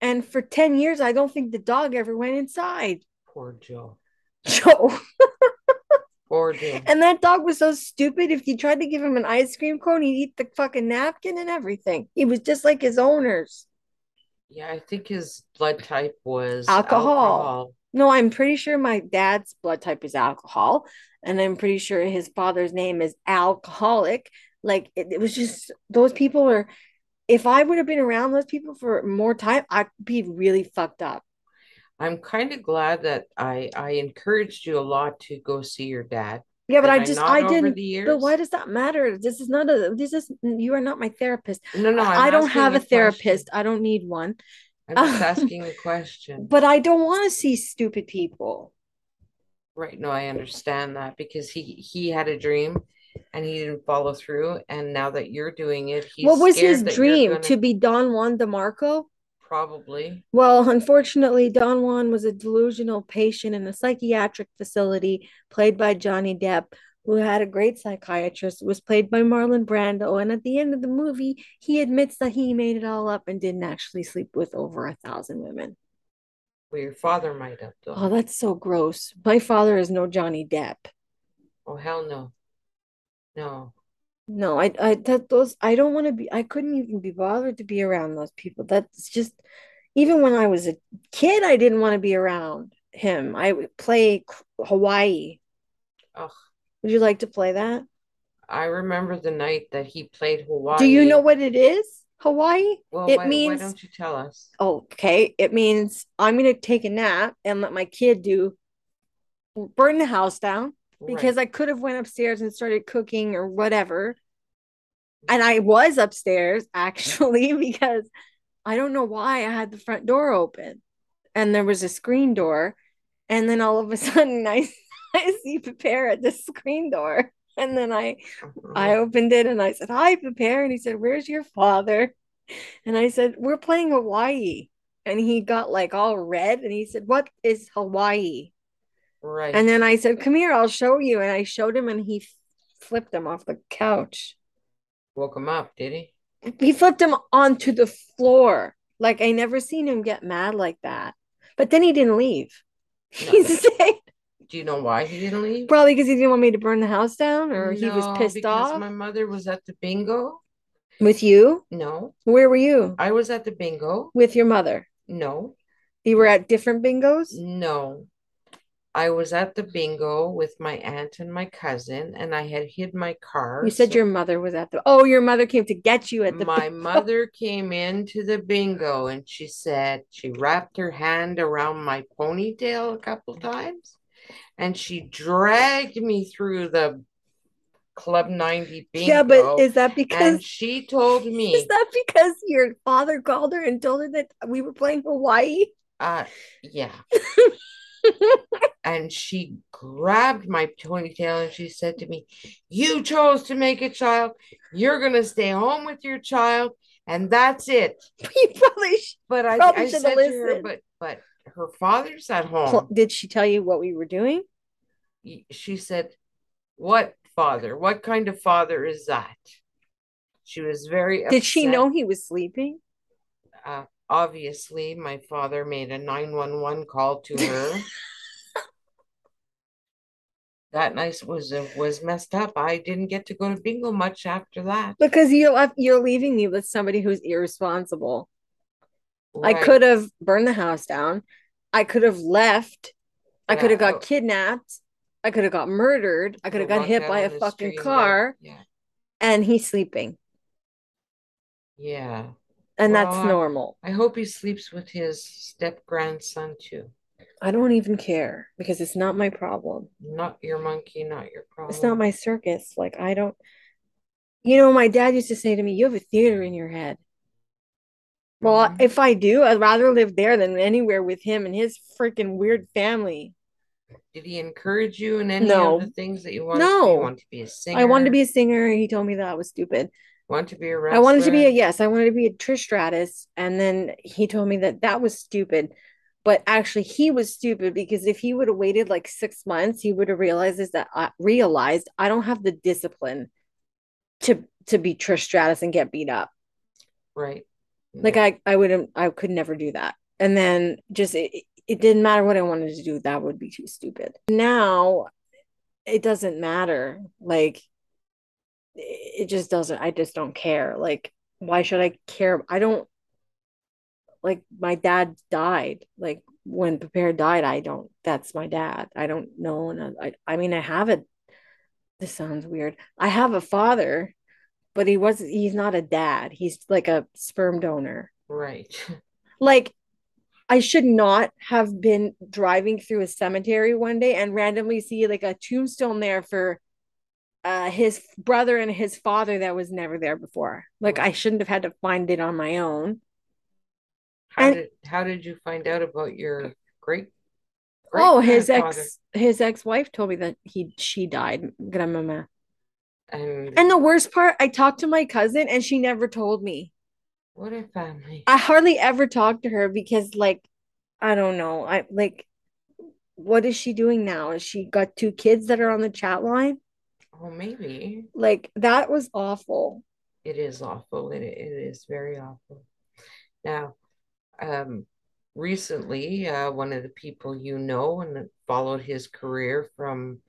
Speaker 1: and for 10 years, I don't think the dog ever went inside.
Speaker 2: Poor Joe.
Speaker 1: Joe.
Speaker 2: Poor Joe.
Speaker 1: And that dog was so stupid. If you tried to give him an ice cream cone, he'd eat the fucking napkin and everything. He was just like his owners.
Speaker 2: Yeah, I think his blood type was
Speaker 1: Alcohol. No, I'm pretty sure my dad's blood type is alcohol, and I'm pretty sure his father's name is alcoholic. Like it, it was just those people were. If I would have been around those people for more time, I'd be really fucked up.
Speaker 2: I'm kind of glad that I I encouraged you a lot to go see your dad.
Speaker 1: Yeah, but I just
Speaker 2: not
Speaker 1: I didn't. But why does that matter? This is not a. This is you are not my therapist.
Speaker 2: No, no, I'm
Speaker 1: I don't have a therapist. I don't need one.
Speaker 2: I'm just asking a question.
Speaker 1: But I don't want to see stupid people.
Speaker 2: Right. No, I understand that because he he had a dream and he didn't follow through. And now that you're doing it, he's
Speaker 1: what was his
Speaker 2: scared that you're
Speaker 1: dream?
Speaker 2: gonna-
Speaker 1: To be Don Juan DeMarco?
Speaker 2: Probably.
Speaker 1: Well, unfortunately, Don Juan was a delusional patient in a psychiatric facility played by Johnny Depp, who had a great psychiatrist, was played by Marlon Brando. And at the end of the movie, he admits that he made it all up and didn't actually sleep with over a thousand women.
Speaker 2: Well, your father might have though.
Speaker 1: Oh, that's so gross. My father is no Johnny Depp.
Speaker 2: Oh hell no. No.
Speaker 1: No, I, I, that those, I don't want to be, I couldn't even be bothered to be around those people. That's just, even when I was a kid, I didn't want to be around him. I would play Hawaii.
Speaker 2: Ugh.
Speaker 1: Would you like to play that?
Speaker 2: I remember the night that he played Hawaii.
Speaker 1: Do you know what it is? Hawaii?
Speaker 2: Well,
Speaker 1: it
Speaker 2: why,
Speaker 1: means-
Speaker 2: why don't you tell us?
Speaker 1: Okay. It means I'm going to take a nap and let my kid do burn the house down because I could have went upstairs and started cooking or whatever. And I was upstairs actually because I don't know why I had the front door open and there was a screen door. And then all of a sudden I, I see Pépère at the screen door. And then I
Speaker 2: Uh-huh.
Speaker 1: I opened it and I said, Hi, Pépère. And he said, Where's your father? And I said, We're playing Hawaii. And he got like all red and he said, What is Hawaii?
Speaker 2: Right.
Speaker 1: And then I said, Come here, I'll show you. And I showed him and he flipped him off the couch.
Speaker 2: woke him up, did he?
Speaker 1: He flipped him onto the floor. Like I never seen him get mad like that. But then he didn't leave.
Speaker 2: No.
Speaker 1: He stayed.
Speaker 2: Do you know why he didn't leave?
Speaker 1: Probably because he didn't want me to burn the house down or he was pissed off
Speaker 2: My mother was at the bingo.
Speaker 1: with you.
Speaker 2: No,
Speaker 1: Where were you?
Speaker 2: I was at the bingo.
Speaker 1: With your mother.
Speaker 2: No,
Speaker 1: You were at different bingos?
Speaker 2: no. I was at the bingo with my aunt and my cousin, and I had hid my car.
Speaker 1: You said
Speaker 2: so
Speaker 1: your mother was at the. Oh, your mother came to get you at the.
Speaker 2: my
Speaker 1: bingo.
Speaker 2: mother came into the bingo and she said she wrapped her hand around my ponytail a couple times and she dragged me through the Club 90 bingo.
Speaker 1: Yeah, but is that because
Speaker 2: and she told me,
Speaker 1: is that because your father called her and told her that we were playing Hawaii?
Speaker 2: uh, yeah. And she grabbed my ponytail and she said to me, You chose to make a child. You're going to stay home with your child, and that's it.
Speaker 1: you probably.
Speaker 2: But I,
Speaker 1: Probably
Speaker 2: I said to her, but but her father's at home.
Speaker 1: Did she tell you what we were doing?
Speaker 2: She said, What father? What kind of father is that? She was very
Speaker 1: Did she know he was sleeping?
Speaker 2: Uh, obviously, my father made a 911 call to her. That night was uh, was messed up. I didn't get to go to bingo much after that.
Speaker 1: Because you left, you're leaving me with somebody who's irresponsible. I could have burned the house down. I could have left. I could have got kidnapped. I could have got murdered. I could have got hit by a fucking car.
Speaker 2: Yeah.
Speaker 1: And he's sleeping.
Speaker 2: Yeah.
Speaker 1: And
Speaker 2: Well,
Speaker 1: that's
Speaker 2: I-
Speaker 1: normal.
Speaker 2: I hope he sleeps with his step grandson too.
Speaker 1: I don't even care because it's not my problem.
Speaker 2: Not your monkey, not your problem.
Speaker 1: It's not my circus. Like, I don't, you know, my dad used to say to me, You have a theater in your head. Well,
Speaker 2: Mhm.
Speaker 1: if I do, I'd rather live there than anywhere with him and his freaking weird family.
Speaker 2: Did he encourage you in any
Speaker 1: No.
Speaker 2: of the things that you wanted?
Speaker 1: No.
Speaker 2: You want to be a singer?
Speaker 1: I wanted to be a singer. He told me that was stupid.
Speaker 2: Want to be a
Speaker 1: I wanted to be a yes, I wanted to be a Trish Stratus, and then he told me that that was stupid. But actually, he was stupid because if he would have waited like six months, he would have realized is that I realized I don't have the discipline to to be Trish Stratus and get beat up.
Speaker 2: Right.
Speaker 1: Like I I wouldn't I could never do that. And then just it, it didn't matter what I wanted to do. That would be too stupid. Now it doesn't matter. Like it just doesn't. I just don't care. Like why should I care? I don't like my dad died. Like when Pépère died, I don't. That's my dad. I don't know. And I I mean I have a. This sounds weird. I have a father, but he wasn't. He's not a dad. He's like a sperm donor
Speaker 2: Right.
Speaker 1: like I should not have been driving through a cemetery one day and randomly see like a tombstone there for uh his brother and his father that was never there before. Like I shouldn't have had to find it on my own.
Speaker 2: How
Speaker 1: And-
Speaker 2: did how did you find out about your great?
Speaker 1: Oh, his ex his ex-wife told me that he she died, grandmama.
Speaker 2: And,
Speaker 1: And the worst part, I talked to my cousin and she never told me.
Speaker 2: what a family.
Speaker 1: I hardly ever talk to her because like I don't know. I like what is she doing now? Is she got two kids that are on the chat line?
Speaker 2: Oh, maybe
Speaker 1: Like that was awful.
Speaker 2: it is awful. It it is very awful. Now, um, recently, uh, one of the people you know and followed his career from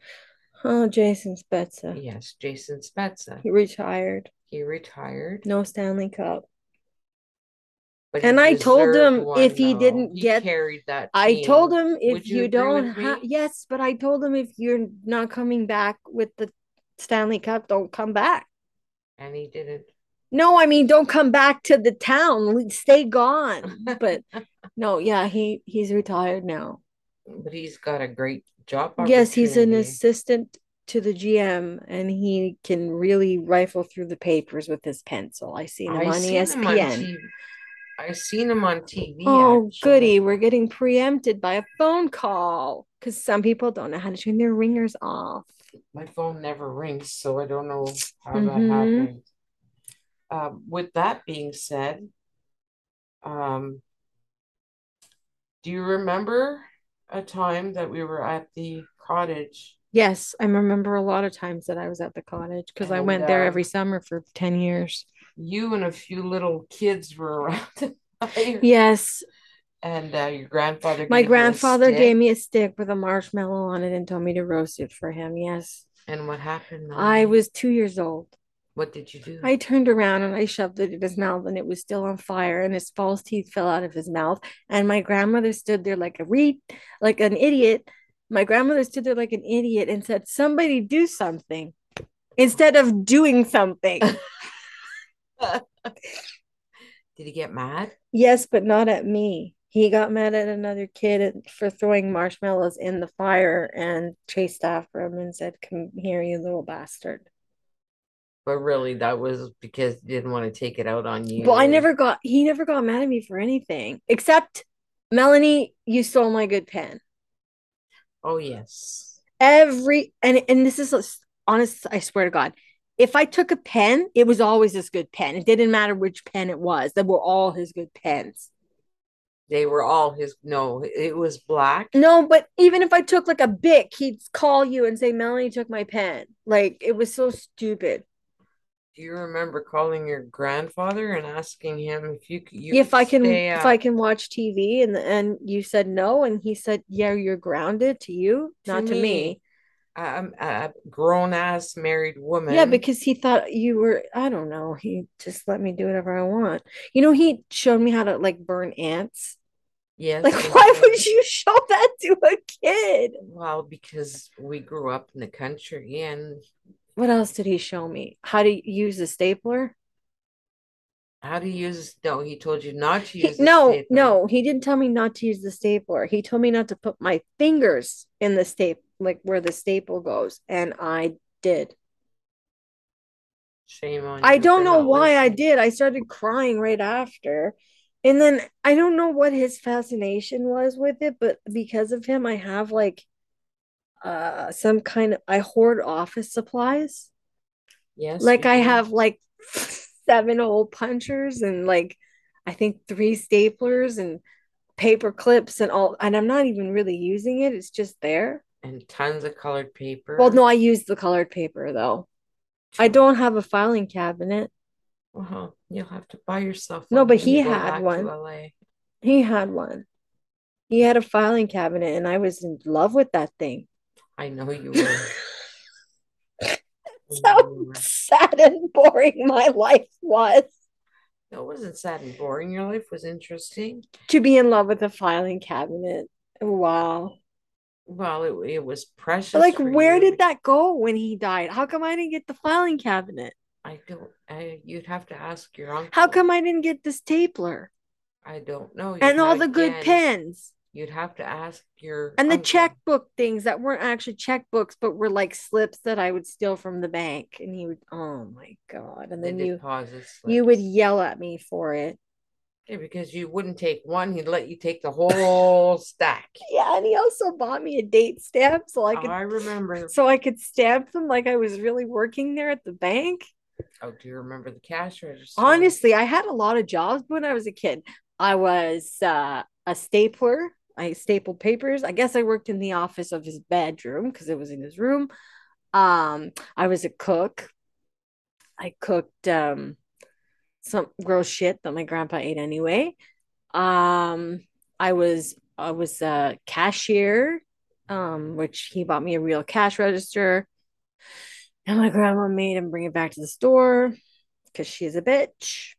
Speaker 1: Oh, Jason Spezza.
Speaker 2: yes, Jason Spezza.
Speaker 1: He retired.
Speaker 2: He retired,
Speaker 1: No Stanley Cup.
Speaker 2: but
Speaker 1: And I told him
Speaker 2: one,
Speaker 1: if he didn't
Speaker 2: He
Speaker 1: get-
Speaker 2: carried that
Speaker 1: I told him if
Speaker 2: Would you
Speaker 1: you, don't have yes, but I told him if you're not coming back with the Stanley Cup, don't come back.
Speaker 2: and he didn't.
Speaker 1: No, I mean don't come back to the town. Stay gone. But no, yeah, he he's retired now.
Speaker 2: But he's got a great job
Speaker 1: Yes, he's an assistant to the GM and he can really rifle through the papers with his pencil. I seen him
Speaker 2: I
Speaker 1: on
Speaker 2: seen him on
Speaker 1: ESPN.
Speaker 2: I seen him on TV.
Speaker 1: Oh,
Speaker 2: actually.
Speaker 1: goody. We're getting preempted by a phone call because some people don't know how to turn their ringers off.
Speaker 2: My phone never rings, so I don't know how
Speaker 1: Mhm.
Speaker 2: that happened. Um, with that being said, um, do you remember a time that we were at the cottage?
Speaker 1: Yes, I remember a lot of times that I was at the cottage because I went there
Speaker 2: um,
Speaker 1: every summer for 10 years.
Speaker 2: You and a few little kids were around
Speaker 1: Yes,
Speaker 2: and uh, your grandfather.
Speaker 1: my
Speaker 2: gave you a
Speaker 1: grandfather gave me a stick with a marshmallow on it and told me to roast it for him. Yes,
Speaker 2: And what happened?
Speaker 1: I was two years old.
Speaker 2: What did you do?
Speaker 1: I turned around and I shoved it in his mouth and it was still on fire and his false teeth fell out of his mouth. And my grandmother stood there like a reed, like an idiot. My grandmother stood there like an idiot and said, Somebody do something instead of doing something.
Speaker 2: Did he get mad?
Speaker 1: yes, but not at me. He got mad at another kid for throwing marshmallows in the fire and chased after him and said, Come here, you little bastard.
Speaker 2: But really, that was because he didn't want to take it out on you.
Speaker 1: Well, I never got, he never got mad at me for anything except Mellanie, you stole my good pen.
Speaker 2: Oh yes.
Speaker 1: Every, and, and this is honest, I swear to God, if I took a pen, it was always this good pen. It didn't matter which pen it was, they were all his good pens.
Speaker 2: They were all his. No, it was black.
Speaker 1: No, but even if I took like a Bic, he'd call you and say, Mellanie took my pen. Like it was so stupid.
Speaker 2: Do you remember calling your grandfather and asking him if you could? You
Speaker 1: if I can, if? I can watch TV, and and you said no, and he said, yeah, you're grounded to you,
Speaker 2: To
Speaker 1: not to me.
Speaker 2: I'm a grown ass married woman.
Speaker 1: Yeah, because he thought you were, I don't know, he just let me do whatever I want. You know, he showed me how to like burn ants.
Speaker 2: yes.
Speaker 1: Like, why would you show that to a kid?
Speaker 2: Well, because we grew up in the country, and
Speaker 1: What else did he show me? How to use a stapler?
Speaker 2: How to use. No, he told you not to
Speaker 1: He-
Speaker 2: use. the
Speaker 1: no,
Speaker 2: stapler.
Speaker 1: no, he didn't tell me not to use the stapler. He told me not to put my fingers in the staple, like where the staple goes, and I did.
Speaker 2: Shame on
Speaker 1: I
Speaker 2: you
Speaker 1: don't know why I did. I started crying right after. And then I don't know what his fascination was with it, but because of him, I have like uh some kind of I hoard office supplies.
Speaker 2: Yes,
Speaker 1: Like I
Speaker 2: do.
Speaker 1: have like seven hole punchers and like I think three staplers and paper clips and all and I'm not even really using it. It's just there.
Speaker 2: and tons of colored paper.
Speaker 1: Well, no, I use the colored paper though. I don't have a filing cabinet.
Speaker 2: Well, you'll have to buy yourself
Speaker 1: No, but he had one. He had one. He had a filing cabinet, and I was in love with that thing.
Speaker 2: I know you were. Know
Speaker 1: So sad and boring my life was
Speaker 2: No, it wasn't sad and boring. Your life was interesting.
Speaker 1: to be in love with a filing cabinet. Wow.
Speaker 2: Well, it, it was precious.
Speaker 1: But like, where
Speaker 2: you.
Speaker 1: did that go when he died? How come I didn't get the filing cabinet?
Speaker 2: I don't. I, you'd have to ask your uncle.
Speaker 1: How come I didn't get the stapler
Speaker 2: I don't know. You'd
Speaker 1: and all the good pens
Speaker 2: You'd have to ask your
Speaker 1: and the
Speaker 2: uncle.
Speaker 1: checkbook things that weren't actually checkbooks, but were like slips that I would steal from the bank? And he would, oh my God. And then you you would yell at me for it.
Speaker 2: Yeah, because you wouldn't take one, he'd let you take the whole stack.
Speaker 1: Yeah, and he also bought me a date stamp so I could
Speaker 2: I remember.
Speaker 1: so I could stamp them like I was really working there at the bank.
Speaker 2: Oh, do you remember the cash register?
Speaker 1: Honestly, I had a lot of jobs when I was a kid. I was uh, a stapler. I stapled papers. I guess I worked in the office of his bedroom because it was in his room. Um, I was a cook. I cooked um some gross shit that my grandpa ate anyway. Um, I was I was a cashier, um, which he bought me a real cash register. And my grandma made him bring it back to the store because she is a bitch.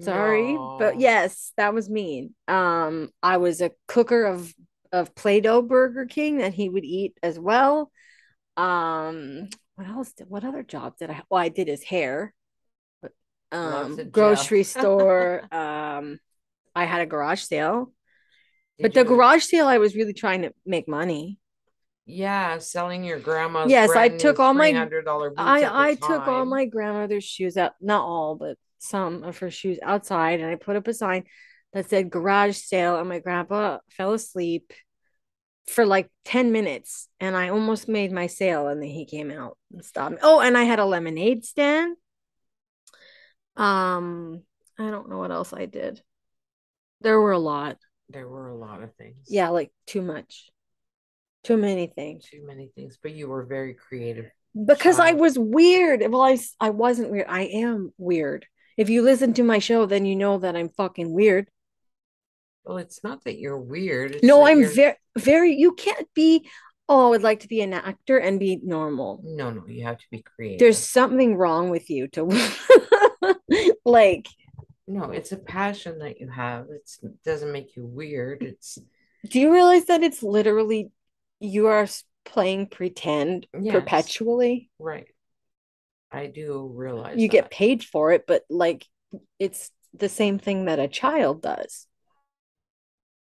Speaker 1: Sorry, but yes, that was mean. Um, I was a cooker of of Play-Doh Burger King that he would eat as well. Um, what else did what other job did I well, I did his hair. Um, grocery store. Um, I had a garage sale,
Speaker 2: Did
Speaker 1: but the
Speaker 2: you-
Speaker 1: garage sale I was really trying to make money.
Speaker 2: Yeah, selling your grandma's.
Speaker 1: Yes, I took all my-
Speaker 2: $300 boots
Speaker 1: I I took all my grandmother's shoes out, not all, but some of her shoes outside, and I put up a sign that said garage sale, and my grandpa fell asleep for like 10 minutes, and I almost made my sale, and then he came out and stopped me. Oh, and I had a lemonade stand. Um, I don't know what else I did. There were a lot.
Speaker 2: There were a lot of things.
Speaker 1: Yeah, like too much. Too many things.
Speaker 2: Too many things, but you were very creative.
Speaker 1: because I was weird. Well, I I wasn't weird. I am weird. If you listen to my show, then you know that I'm fucking weird.
Speaker 2: Well, it's not that you're weird. It's
Speaker 1: No, I'm very very. You can't be. Oh, I would like to be an actor and be normal.
Speaker 2: No, no, you have to be creative.
Speaker 1: There's something wrong with you to like.
Speaker 2: no, it's a passion that you have. It's, it doesn't make you weird. It's
Speaker 1: Do you realize that it's literally you are playing pretend
Speaker 2: Yes.
Speaker 1: perpetually?
Speaker 2: right. I do realize
Speaker 1: You get paid for it, but like it's the same thing that a child does.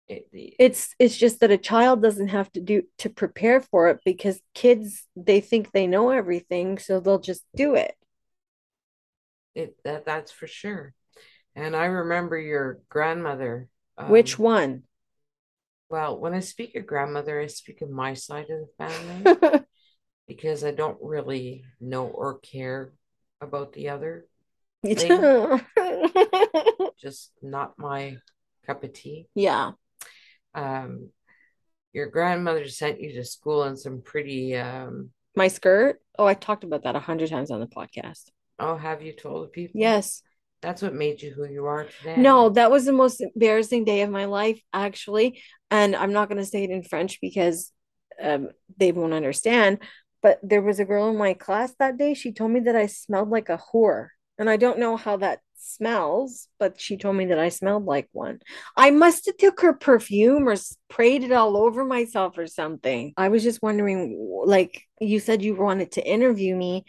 Speaker 2: It, it-
Speaker 1: it's it's just that a child doesn't have to do to prepare for it because kids they think they know everything so they'll just do it
Speaker 2: it that that's for sure. And I remember your grandmother.
Speaker 1: which
Speaker 2: um,
Speaker 1: one
Speaker 2: Well, when I speak of grandmother, I speak of my side of the family because I don't really know or care about the other. Just not my cup of tea.
Speaker 1: yeah
Speaker 2: Um, your grandmother sent you to school in some pretty um
Speaker 1: my skirt oh i talked about that a hundred times on the podcast
Speaker 2: oh, have you told the people?
Speaker 1: yes
Speaker 2: That's what made you who you are today.
Speaker 1: no that was the most embarrassing day of my life actually and i'm not going to say it in french because um, they won't understand but there was a girl in my class that day she told me that i smelled like a whore. And i don't know how that smells but she told me that i smelled like one. I must have took her perfume or sprayed it all over myself or something. I was just wondering like you said you wanted to interview me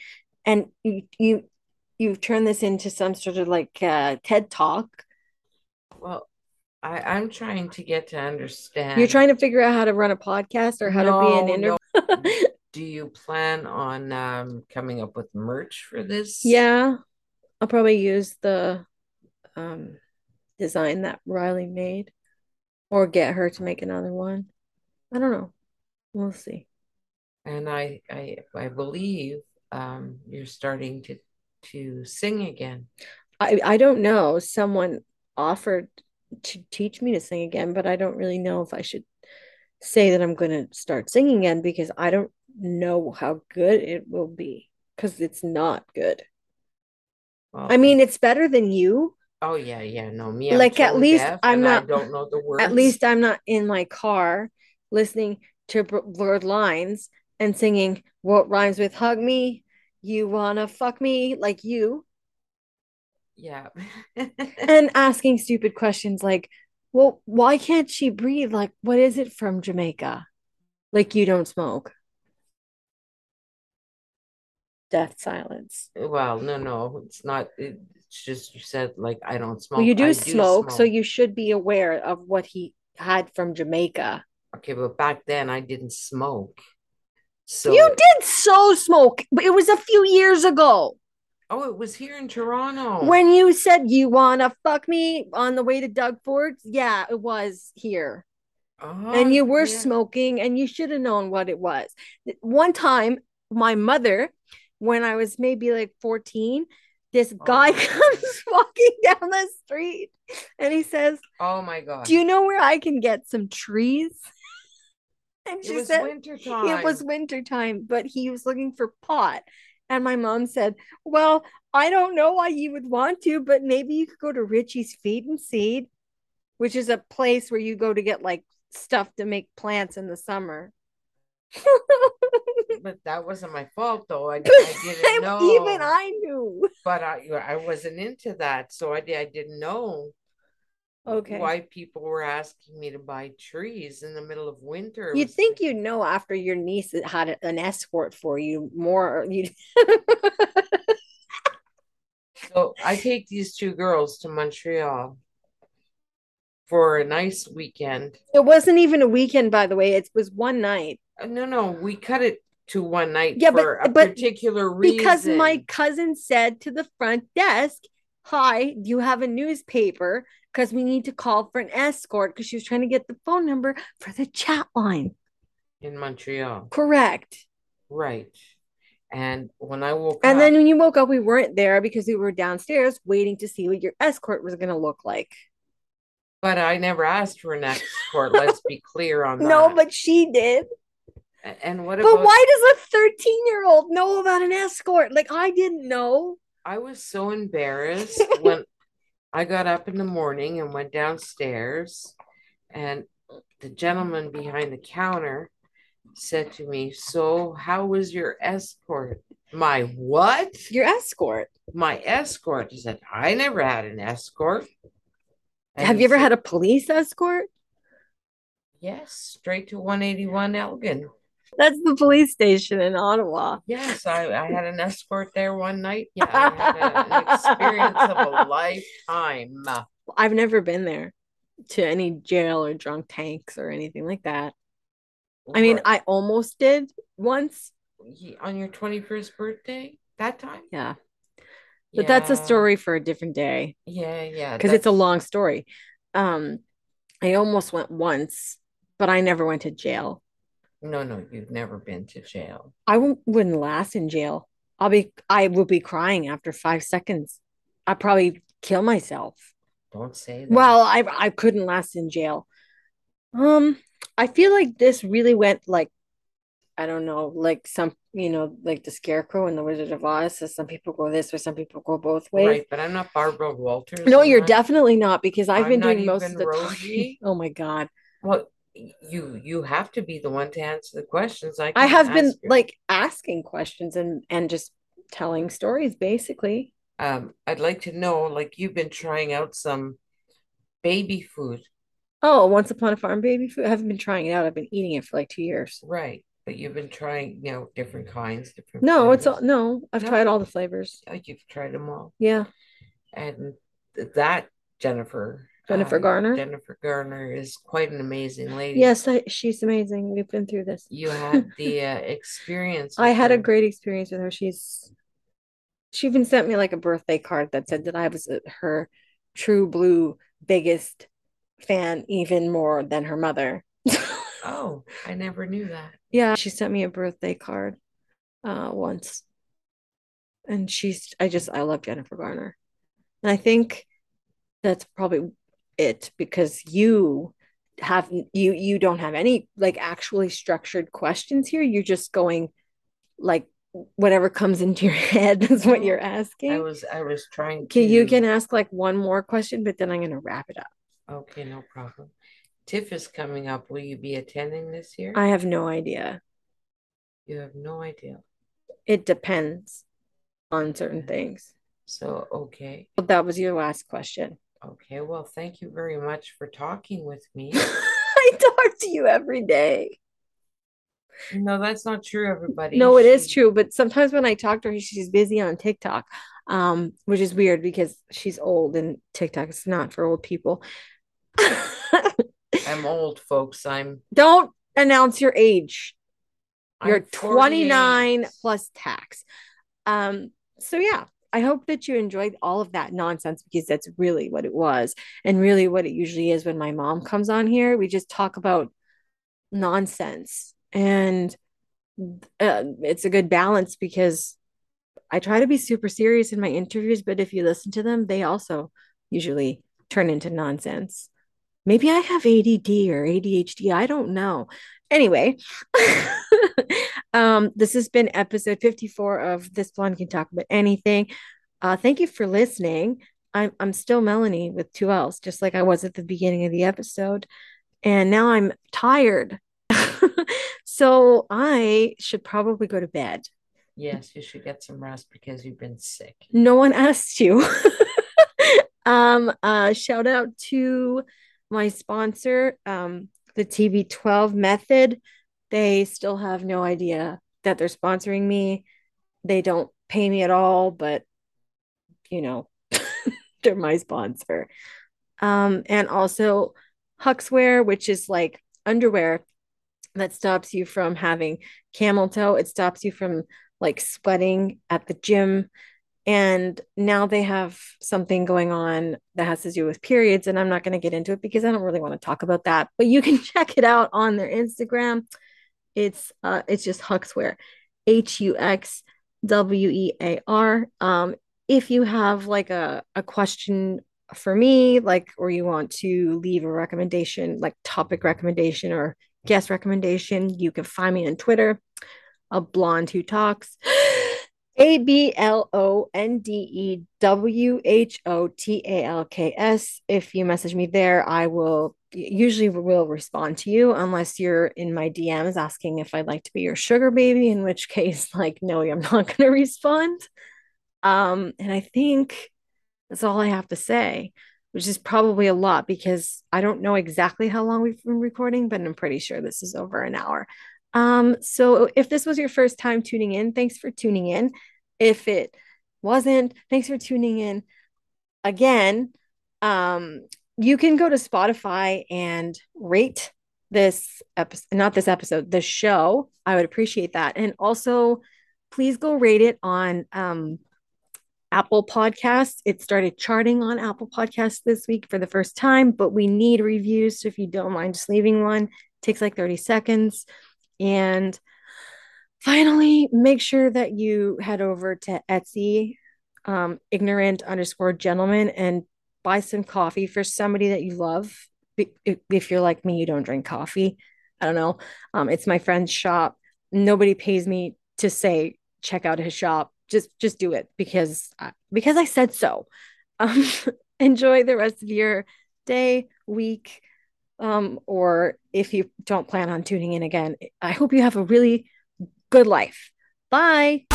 Speaker 1: and you you you've turned this into some sort of like uh, ted talk.
Speaker 2: Well, I, I'm trying to get to understand.
Speaker 1: you're trying to figure out how to run a podcast or how to be an
Speaker 2: No,
Speaker 1: interview
Speaker 2: Do you plan on um coming up with merch for this?
Speaker 1: Yeah, I'll probably use the um design that Riley made or get her to make another one. I don't know. We'll see.
Speaker 2: And I I I believe um you're starting to to sing again.
Speaker 1: I I don't know. Someone offered to teach me to sing again, but I don't really know if I should say that I'm going to start singing again because I don't know how good it will be because it's not good.
Speaker 2: Well,
Speaker 1: I mean, it's better than you.
Speaker 2: oh yeah, yeah, no, me. I'm
Speaker 1: Like, at least I'm
Speaker 2: and I
Speaker 1: not-
Speaker 2: don't know the words.
Speaker 1: At least I'm not in my car listening to blurred lines and singing what rhymes with hug me, you wanna fuck me like you,
Speaker 2: yeah.
Speaker 1: and asking stupid questions like, well, why can't she breathe? Like, what is it from Jamaica? Like, you don't smoke. Death silence.
Speaker 2: Well, no, no, it's not. It's just you said like I don't smoke.
Speaker 1: Well, you do
Speaker 2: I
Speaker 1: smoke, so you should be aware of what he had from Jamaica.
Speaker 2: Okay, but back then I didn't smoke. So
Speaker 1: You did so smoke, but it was a few years ago.
Speaker 2: Oh, it was here in Toronto.
Speaker 1: When you said you wanna fuck me on the way to Doug Ford's, yeah, it was here.
Speaker 2: Oh,
Speaker 1: and you were
Speaker 2: yeah.
Speaker 1: smoking and you should have known what it was. One time, my mother, when I was maybe like 14, this oh guy
Speaker 2: my
Speaker 1: comes walking down the street and he says,
Speaker 2: Oh my god.
Speaker 1: Do you know where I can get some trees? And
Speaker 2: it
Speaker 1: she
Speaker 2: was
Speaker 1: said,
Speaker 2: winter time.
Speaker 1: It was winter time, but he was looking for pot. And my mom said, Well, I don't know why you would want to, but maybe you could go to Richie's Feed and Seed, which is a place where you go to get like stuff to make plants in the summer.
Speaker 2: but that wasn't my fault though. I, I didn't know.
Speaker 1: Even I knew.
Speaker 2: but I I wasn't into that, so I I didn't know
Speaker 1: Okay.
Speaker 2: why people were asking me to buy trees in the middle of winter.
Speaker 1: You'd think you'd know after your niece had an escort for you more. You
Speaker 2: So I take these two girls to Montreal for a nice weekend.
Speaker 1: it wasn't even a weekend, by the way. It was one night.
Speaker 2: Uh, No, no, we cut it to one night
Speaker 1: Yeah, but-
Speaker 2: for a
Speaker 1: but
Speaker 2: particular reason.
Speaker 1: because my cousin said to the front desk, Hi, do you have a newspaper? Because we need to call for an escort because she was trying to get the phone number for the chat line.
Speaker 2: in Montreal,
Speaker 1: Correct.
Speaker 2: right? And when I woke up,
Speaker 1: And
Speaker 2: up,
Speaker 1: then when you woke up, we weren't there because we were downstairs waiting to see what your escort was going to look like.
Speaker 2: but I never asked for an escort. let's be clear on that.
Speaker 1: No, but she did.
Speaker 2: And what about?
Speaker 1: But why does a 13 year old know about an escort? Like, I didn't know.
Speaker 2: I was so embarrassed when I got up in the morning and went downstairs, and the gentleman behind the counter said to me, So, how was your escort? My what?
Speaker 1: Your escort.
Speaker 2: My escort. He said, I never had an escort. And
Speaker 1: Have you ever
Speaker 2: said,
Speaker 1: had a police escort?
Speaker 2: Yes, straight to 181 Elgin.
Speaker 1: That's the police station in Ottawa.
Speaker 2: Yes, I, I had an escort there one night. Yeah, I had a- an experience of a lifetime.
Speaker 1: I've never been there to any jail or drunk tanks or anything like that. I mean, I almost did once.
Speaker 2: On your 21st birthday that time
Speaker 1: Yeah. But that's a story for a different day
Speaker 2: yeah yeah
Speaker 1: because it's a long story. Um, I almost went once, but I never went to jail.
Speaker 2: No no you've never been to jail
Speaker 1: I won't, wouldn't last in jail. I'll be, I will be crying after five seconds. I'd probably kill myself.
Speaker 2: don't say that
Speaker 1: Well, I I couldn't last in jail. Um, I feel like this really went like, I don't know, like some, you know, like the Scarecrow and the Wizard of Oz. So some people go this way, some people go both ways.
Speaker 2: right but i'm not barbara walters
Speaker 1: No, you're
Speaker 2: not-
Speaker 1: definitely not because I've
Speaker 2: I'm
Speaker 1: been doing most of the talking. Oh my God.
Speaker 2: well you you have to be the one to answer the questions i
Speaker 1: I have been
Speaker 2: you.
Speaker 1: like asking questions and and just telling stories basically.
Speaker 2: um i'd like to know like you've been trying out some baby food
Speaker 1: Oh, Once Upon a Farm baby food. I haven't been trying it out. I've been eating it for like two years.
Speaker 2: right but you've been trying you know different kinds different
Speaker 1: No, it's all no. I've
Speaker 2: No.
Speaker 1: tried all the flavors.
Speaker 2: Oh, you've tried them all
Speaker 1: Yeah.
Speaker 2: and that Jennifer
Speaker 1: Jennifer
Speaker 2: uh,
Speaker 1: Garner?
Speaker 2: Jennifer Garner is quite an amazing lady.
Speaker 1: Yes, I, she's amazing. We've been through this.
Speaker 2: you had the uh, experience.
Speaker 1: I had a great experience with her. She's she even sent me like a birthday card that said that I was uh, her true blue biggest fan, even more than her mother.
Speaker 2: Oh, I never knew that.
Speaker 1: Yeah, she sent me a birthday card uh once. And she's I just I love Jennifer Garner. And I think that's probably it because you have you you don't have any like actually structured questions here. You're just going like whatever comes into your head is what you're asking.
Speaker 2: I was I was trying
Speaker 1: Okay, you can ask like one more question, but then I'm gonna wrap it up.
Speaker 2: Okay, no problem. TIFF is coming up. Will you be attending this year?
Speaker 1: I have no idea.
Speaker 2: You have no idea.
Speaker 1: It depends on certain things.
Speaker 2: So, okay.
Speaker 1: But that was your last question.
Speaker 2: Okay. Well, thank you very much for talking with me.
Speaker 1: I talk to you every day.
Speaker 2: No, that's not true, everybody.
Speaker 1: No, it is
Speaker 2: She-
Speaker 1: true, but sometimes when I talk to her, she's busy on TikTok, um, which is weird because she's old and TikTok is not for old people.
Speaker 2: I'm old, folks. I'm
Speaker 1: Don't announce your age. You're 29 plus tax. Um, so yeah, I hope that you enjoyed all of that nonsense because that's really what it was and really what it usually is when my mom comes on here. We just talk about nonsense and uh, it's a good balance because I try to be super serious in my interviews, but if you listen to them, they also usually turn into nonsense. Maybe I have ADD or ADHD. I don't know. Anyway, um, this has been episode 54 of This Blonde Can Talk About Anything. Uh, thank you for listening. I'm, I'm still Mellanie with two L's, just like I was at the beginning of the episode. And now I'm tired. so I should probably go to bed.
Speaker 2: Yes, you should get some rest because you've been sick.
Speaker 1: No one asked you. um, uh, shout out to my sponsor, um, the TB12 method. They still have no idea that they're sponsoring me. They don't pay me at all, but you know, they're my sponsor. Um, and also Huxwear, which is like underwear that stops you from having camel toe. It stops you from like sweating at the gym and now they have something going on that has to do with periods and i'm not going to get into it because i don't really want to talk about that but you can check it out on their instagram it's uh it's just huxwear h-u-x-w-e-a-r um if you have like a, a question for me like or you want to leave a recommendation like topic recommendation or guest recommendation you can find me on twitter a blonde who talks. A B L O N D E W H O T A L K S. If you message me there, I will usually will respond to you unless you're in my DMs asking if I'd like to be your sugar baby, in which case, like, no, I'm not going to respond. Um, and I think that's all I have to say, which is probably a lot because I don't know exactly how long we've been recording, but I'm pretty sure this is over an hour. Um, so if this was your first time tuning in, thanks for tuning in. If it wasn't, thanks for tuning in again. Um, you can go to Spotify and rate this episode, not this episode, the show. I would appreciate that. And also, please go rate it on um, Apple Podcasts. It started charting on Apple Podcasts this week for the first time, but we need reviews. So if you don't mind just leaving one, it takes like 30 seconds. And finally, make sure that you head over to Etsy, um, ignorant underscore gentleman, and buy some coffee for somebody that you love. If you're like me, you don't drink coffee. I don't know. Um, it's my friend's shop. Nobody pays me to say check out his shop. Just just do it because because I said so. Um, enjoy the rest of your day, week, um, or if you don't plan on tuning in again, I hope you have a really good life. Bye.